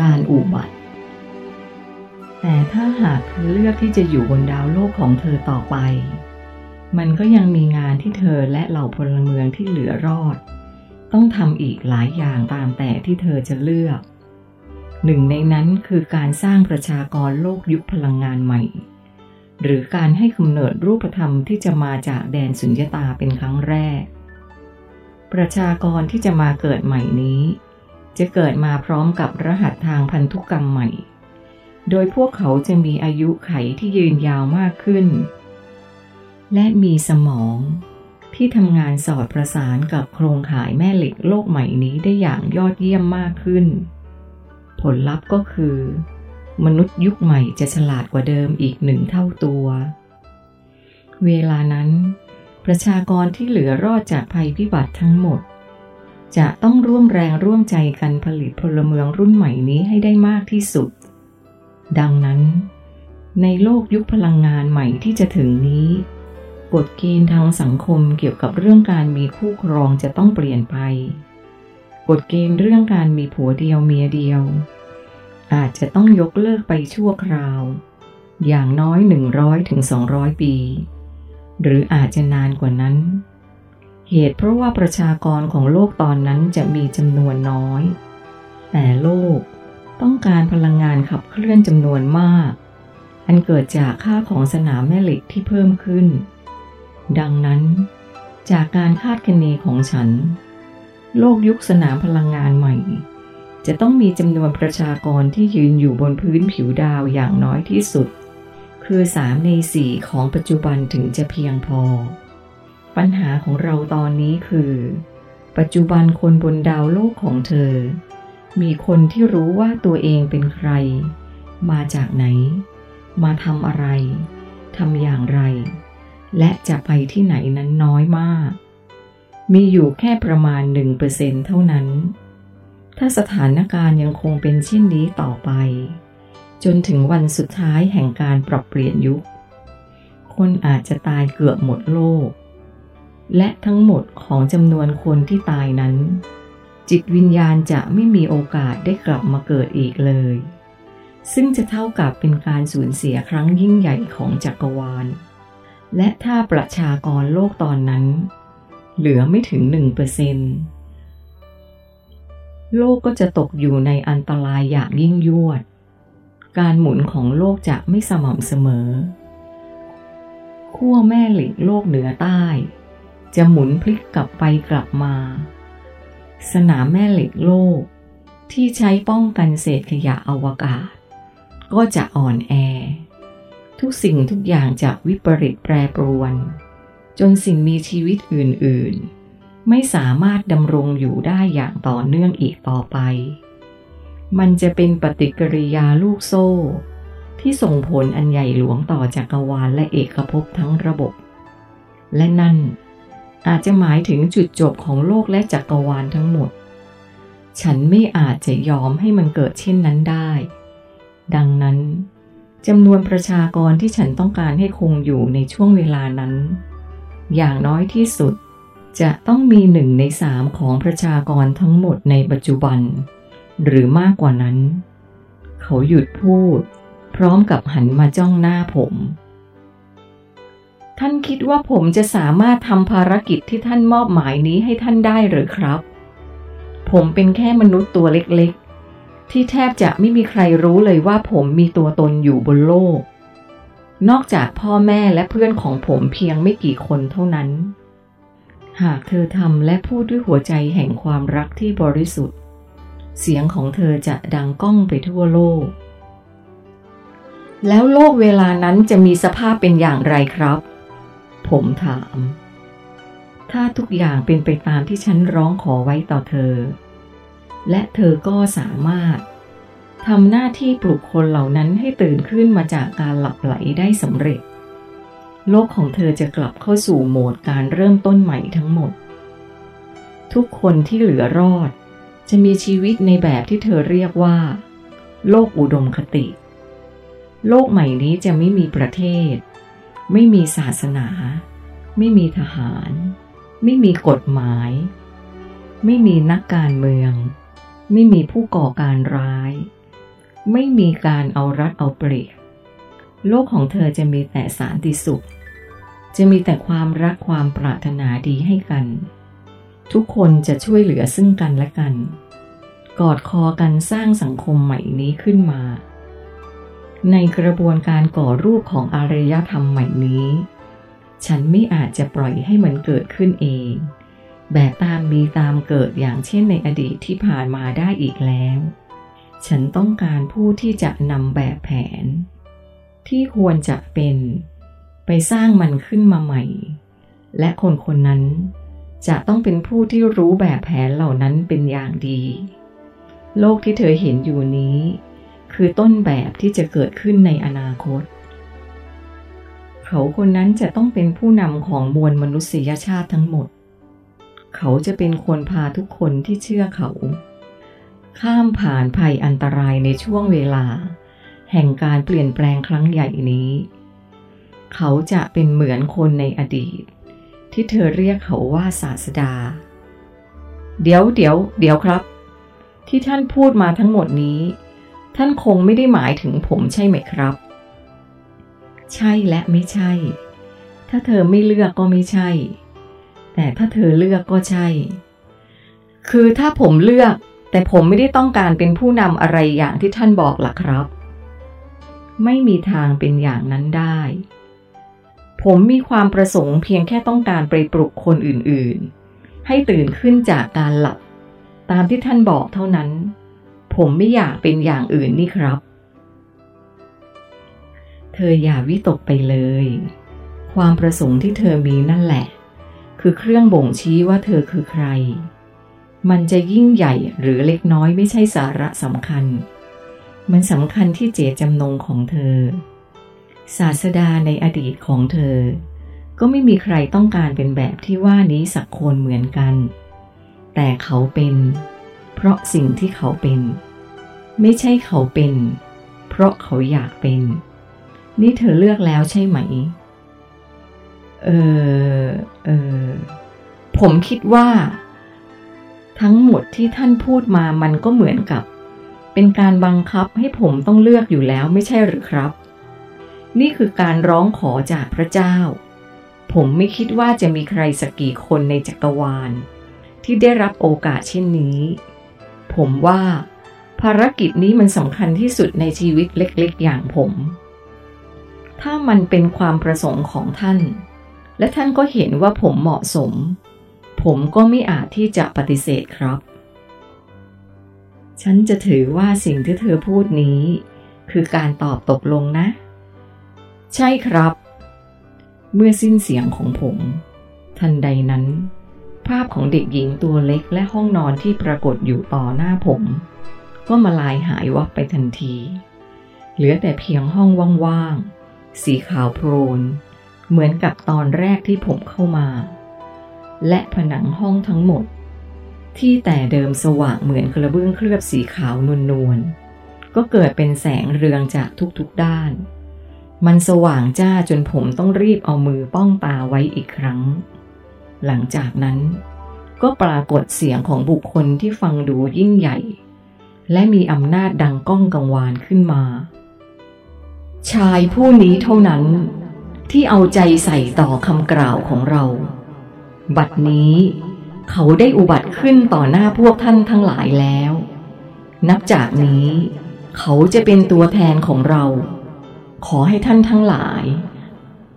การอุบัติ แต่ถ้าหากเธอเลือกที่จะอยู่บนดาวโลกของเธอต่อไป มันก็ยังมีงานที่เธอและเหล่าพลเมืองที่เหลือรอด ต้องทำอีกหลายอย่างตามแต่ที่เธอจะเลือก หนึ่งในนั้นคือการสร้างประชากรโลกยุคพลังงานใหม่ หรือการให้กำเนิดรูปธรรมที่จะมาจากแดนสุญญตาเป็นครั้งแรกประชากรที่จะมาเกิดใหม่นี้ จะเกิดมาพร้อมกับรหัสทางพันธุกรรมใหม่ โดยพวกเขาจะมีอายุไขที่ยืนยาวมากขึ้น และมีสมองที่ทำงานสอดประสานกับโครงข่ายแม่เหล็กโลกใหม่นี้ได้อย่างยอดเยี่ยมมากขึ้น ผลลัพธ์ก็คือ มนุษย์ยุคใหม่จะฉลาดกว่าเดิมอีกหนึ่งเท่าตัว เวลานั้น ประชากรที่เหลือรอดจากภัยพิบัติทั้งหมด จะต้องร่วมแรงร่วมใจกันผลิตพลเมืองรุ่นใหม่นี้ให้ได้มากที่สุด ดังนั้น ในโลกยุคพลังงานใหม่ที่จะถึงนี้กฎเกณฑ์ทางสังคมเกี่ยวกับเรื่องการมีคู่ครองจะต้องเปลี่ยนไป กฎเกณฑ์เรื่องการมีผัวเดียวเมียเดียว อาจจะต้องยกเลิกไปชั่วคราว อย่างน้อย 100ถึง200 ปี หรืออาจจะนานกว่านั้น เหตุเพราะว่าประชากรของโลกตอนนั้นจะมีจำนวนน้อย แต่โลกต้องการพลังงานขับเคลื่อนจำนวนมาก อันเกิดจากค่าของสนามแม่เหล็กที่เพิ่มขึ้น ดังนั้น จากการคาดคะเนของฉัน โลกยุคสนามพลังงานใหม่ จะต้องมีจำนวนประชากรที่ยืนอยู่บนพื้นผิวดาวอย่างน้อยที่สุด คือสามในสี่ของปัจจุบันถึงจะเพียงพอ ปัญหาของเราตอนนี้คือ ปัจจุบันคนบนดาวโลกของเธอ มีคนที่รู้ว่าตัวเองเป็นใคร มาจากไหน มาทำอะไรทำอย่างไร และจะไปที่ไหนนั้นน้อยมาก มีอยู่แค่ประมาณ1%เท่านั้น ถ้าสถานการณ์ยังคงเป็นเช่นนี้ต่อไป จนถึงวันสุดท้ายแห่งการปรับเปลี่ยนยุค คนอาจจะตายเกือบหมดโลก และทั้งหมดของจำนวนคนที่ตายนั้น จิตวิญญาณจะไม่มีโอกาสได้กลับมาเกิดอีกเลย ซึ่งจะเท่ากับเป็นการสูญเสียครั้งยิ่งใหญ่ของจักรวาล และถ้าประชากรโลกตอนนั้น เหลือไม่ถึงหนึ่งเปอร์เซนโลกก็จะตกอยู่ในอันตรายอย่างยิ่งยวด การหมุนของโลกจะไม่สม่ำเสมอขั้วแม่เหล็กโลกเหนือใต้ จะหมุนพลิกกลับไปกลับมา สนามแม่เหล็กโลก ที่ใช้ป้องกันเศษขยะอวกาศ ก็จะอ่อนแอ ทุกสิ่งทุกอย่างจากวิปริตแปรปรวน จนสิ่งมีชีวิตอื่น ๆ ไม่สามารถดำรงอยู่ได้อย่างต่อเนื่องอีกต่อไป มันจะเป็นปฏิกิริยาลูกโซ่ ที่ส่งผลอันใหญ่หลวงต่อจักรวาลและเอกภพทั้งระบบ และนั่น อาจจะหมายถึงจุดจบของโลกและจักรวาลทั้งหมด ฉันไม่อาจจะยอมให้มันเกิดเช่นนั้นได้ ดังนั้นจำนวนประชากรที่ฉันต้องการให้คงอยู่ในช่วงเวลานั้น อย่างน้อยที่สุดจะต้องมีหนึ่งในสามของประชากรทั้งหมดในปัจจุบัน หรือมากกว่านั้น เขาหยุดพูด พร้อมกับหันมาจ้องหน้าผม ท่านคิดว่าผมจะสามารถทำภารกิจที่ท่านมอบหมายนี้ให้ท่านได้หรือครับ ผมเป็นแค่มนุษย์ตัวเล็กๆ ที่แทบจะไม่มีใครรู้เลยว่าผมมีตัวตนอยู่บนโลก นอกจากพ่อแม่และเพื่อนของผมเพียงไม่กี่คนเท่านั้น หากเธอทำและพูดด้วยหัวใจแห่งความรักที่บริสุทธิ์ เสียงของเธอจะดังก้องไปทั่วโลก แล้วโลกเวลานั้นจะมีสภาพเป็นอย่างไรครับ ผมถาม ถ้าทุกอย่างเป็นไปตามที่ฉันร้องขอไว้ต่อเธอ และเธอก็สามารถทำหน้าที่ปลุกคนเหล่านั้นให้ตื่นขึ้นมาจากการหลับไหลได้สำเร็จ โลกของเธอจะกลับเข้าสู่โหมดการเริ่มต้นใหม่ทั้งหมด ทุกคนที่เหลือรอด จะมีชีวิตในแบบที่เธอเรียกว่า โลกอุดมคติ โลกใหม่นี้จะไม่มีประเทศ ไม่มีศาสนา ไม่มีทหาร ไม่มีกฎหมาย ไม่มีนักการเมือง ไม่มีผู้ก่อการร้าย ไม่มีการเอารัดเอาเปรียบโลกของเธอจะมีแต่สารติสุข จะมีแต่ความรักความปรารถนาดีให้กัน ทุกคนจะช่วยเหลือซึ่งกันและกัน กอดคอกันสร้างสังคมใหม่นี้ขึ้นมา ในกระบวนการก่อรูปของอารยธรรมใหม่นี้ ฉันไม่อาจจะปล่อยให้มันเกิดขึ้นเอง แบบตามมีตามเกิดอย่างเช่นในอดีตที่ผ่านมาได้อีกแล้ว ฉันต้องการผู้ที่จะนำแบบแผน ที่ควรจะเป็น ไปสร้างมันขึ้นมาใหม่ และคนคนนั้นจะต้องเป็นผู้ที่รู้แบบแผนเหล่านั้นเป็นอย่างดี โลกที่เธอเห็นอยู่นี้ คือต้นแบบที่จะเกิดขึ้นในอนาคต เขาคนนั้นจะต้องเป็นผู้นำของมวลมนุษยชาติทั้งหมด เขาจะเป็นคนพาทุกคนที่เชื่อเขา ข้ามผ่านภัยอันตรายในช่วงเวลา แห่งการเปลี่ยนแปลงครั้งใหญ่นี้ เขาจะเป็นเหมือนคนในอดีต ที่เธอเรียกเขาว่าศาสดา เดี๋ยวเดี๋ยวเดี๋ยวครับ ที่ท่านพูดมาทั้งหมดนี้ ท่านคงไม่ได้หมายถึงผมใช่ไหมครับ ใช่และไม่ใช่ ถ้าเธอไม่เลือกก็ไม่ใช่ แต่ถ้าเธอเลือกก็ใช่ คือถ้าผมเลือก แต่ผมไม่ได้ต้องการเป็นผู้นำอะไรอย่างที่ท่านบอกล่ะครับ ไม่มีทางเป็นอย่างนั้นได้ ผมมีความประสงค์เพียงแค่ต้องการไปปลุกคนอื่นๆ ให้ตื่นขึ้นจากการหลับ ตามที่ท่านบอกเท่านั้น ผมไม่อยากเป็นอย่างอื่นนี่ครับ เธออย่าวิตกไปเลย ความประสงค์ที่เธอมีนั่นแหละ คือเครื่องบ่งชี้ว่าเธอคือใคร มันจะยิ่งใหญ่หรือเล็กน้อยไม่ใช่สาระสำคัญ มันสำคัญที่เจตจำนงของเธอ ศาสดาในอดีตของเธอ ก็ไม่มีใครต้องการเป็นแบบที่ว่านี้สักคนเหมือนกัน แต่เขาเป็น เพราะสิ่งที่เขาเป็น ไม่ใช่เขาเป็น เพราะเขาอยากเป็น นี่เธอเลือกแล้วใช่ไหม เออเออผมคิดว่า ทั้งหมดที่ท่านพูดมามันก็เหมือนกับ เป็นการบังคับให้ผมต้องเลือกอยู่แล้วไม่ใช่หรือครับ นี่คือการร้องขอจากพระเจ้า ผมไม่คิดว่าจะมีใครสักกี่คนในจักรวาลที่ได้รับโอกาสเช่นนี้ ผมว่า ภารกิจนี้มันสำคัญที่สุดในชีวิตเล็กๆ อย่างผม ถ้ามันเป็นความประสงค์ของท่าน และท่านก็เห็นว่าผมเหมาะสม ผมก็ไม่อาจที่จะปฏิเสธครับ ฉันจะถือว่าสิ่งที่เธอพูดนี้ คือการตอบตกลงนะ ใช่ครับ เมื่อสิ้นเสียงของผม ทันใดนั้น ภาพของเด็กหญิงตัวเล็กและห้องนอนที่ปรากฏอยู่ต่อหน้าผม ก็มาลายหายวับไปทันที เหลือแต่เพียงห้องว่างๆ สีขาวโพลน เหมือนกับตอนแรกที่ผมเข้ามา และผนังห้องทั้งหมด ที่แต่เดิมสว่างเหมือนกระเบื้องเคลือบสีขาวนวลๆ ก็เกิดเป็นแสงเรืองจากทุกๆด้าน มันสว่างจ้าจนผมต้องรีบเอามือป้องตาไว้อีกครั้ง หลังจากนั้น ก็ปรากฏเสียงของบุคคลที่ฟังดูยิ่งใหญ่ และมีอำนาจดังก้องกังวานขึ้นมา ชายผู้นี้เท่านั้น ที่เอาใจใส่ต่อคำกล่าวของเรา บัดนี้เขาได้อุบัติขึ้นต่อหน้าพวกท่านทั้งหลายแล้ว นับจากนี้ เขาจะเป็นตัวแทนของเรา ขอให้ท่านทั้งหลาย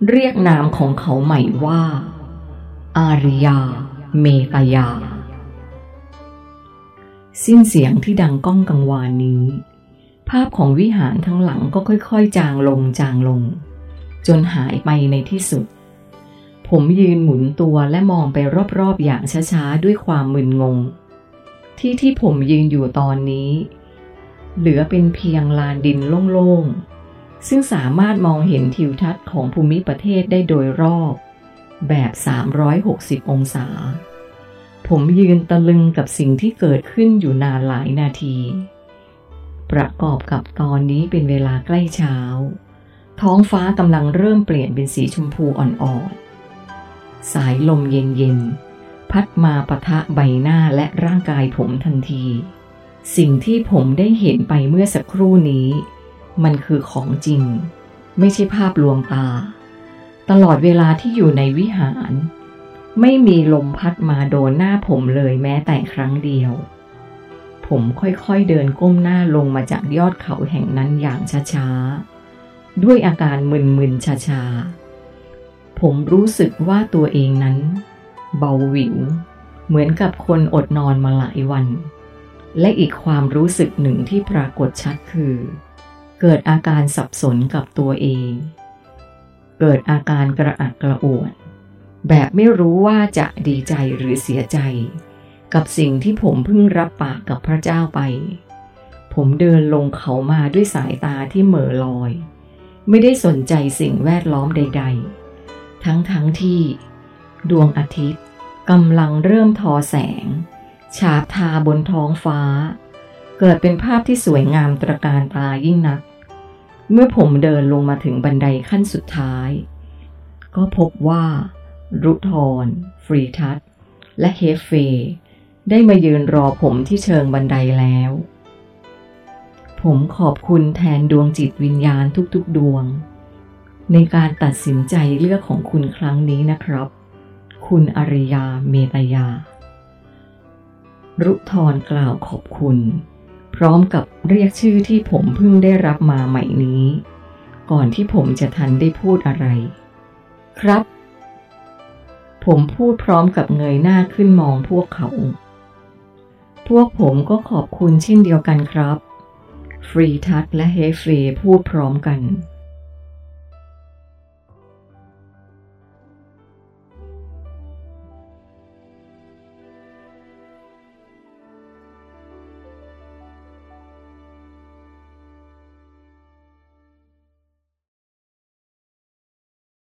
เรียกนามของเขาใหม่ว่า อาริยา เมตยา สิ้นเสียงที่ดังก้องกังวานนี้ ภาพของวิหารทั้งหลังก็ค่อยๆ จางลงจางลง จนหายไปในที่สุด ผมยืนหมุนตัวและมองไปรอบๆอย่างช้าๆ ด้วยความมึนงง ที่ที่ผมยืนอยู่ตอนนี้ เหลือเป็นเพียงลานดินโล่งๆซึ่งสามารถมองเห็นทิวทัศน์ของภูมิประเทศได้โดยรอบ แบบ 360 องศา ผมยืนตะลึงกับสิ่งที่เกิดขึ้นอยู่นานหลายนาที ประกอบกับตอนนี้เป็นเวลาใกล้เช้า ท้องฟ้ากำลังเริ่มเปลี่ยนเป็นสีชมพูอ่อนๆ สายลมเย็นๆ พัดมาปะทะใบหน้าและร่างกายผมทันที สิ่งที่ผมได้เห็นไปเมื่อสักครู่นี้ มันคือของจริง ไม่ใช่ภาพลวงตา ตลอดเวลาที่อยู่ในวิหาร ไม่มีลมพัดมาโดนหน้าผมเลยแม้แต่ครั้งเดียว ผมค่อยๆเดินก้มหน้าลงมาจากยอดเขาแห่งนั้นอย่างช้าๆ ด้วยอาการมึนๆชาๆ ผมรู้สึกว่าตัวเองนั้น เบาหวิว เหมือนกับคนอดนอนมาหลายวัน และอีกความรู้สึกหนึ่งที่ปรากฏชัดคือ เกิดอาการสับสนกับตัวเอง เกิดอาการกระอักกระอ่วน แบบไม่รู้ว่าจะดีใจหรือเสียใจ กับสิ่งที่ผมเพิ่งรับปากกับพระเจ้าไป ผมเดินลงเขามาด้วยสายตาที่เหม่อลอย ไม่ได้สนใจสิ่งแวดล้อมใด ๆ ทั้งๆทที่ ดวงอาทิตย์กำลังเริ่มทอแสง ฉาบทาบนท้องฟ้า เกิดเป็นภาพที่สวยงามตระการตายิ่งนัก เมื่อผมเดินลงมาถึงบันไดขั้นสุดท้าย ก็พบว่ารุทอรฟรีทัศและเฮฟเฟได้มายืนรอผมที่เชิงบันไดแล้ว ผมขอบคุณแทนดวงจิตวิญญาณทุกๆดวง ในการตัดสินใจเลือกของคุณครั้งนี้นะครับ คุณอริยาเมตยา รุทอรกล่าวขอบคุณ พร้อมกับเรียกชื่อที่ผมเพิ่งได้รับมาใหม่นี้ ก่อนที่ผมจะทันได้พูดอะไร ครับ ผมพูดพร้อมกับเงยหน้าขึ้นมองพวกเขา พวกผมก็ขอบคุณเช่นเดียวกันครับ ฟรีทัศและเฮฟเฟพูดพร้อมกัน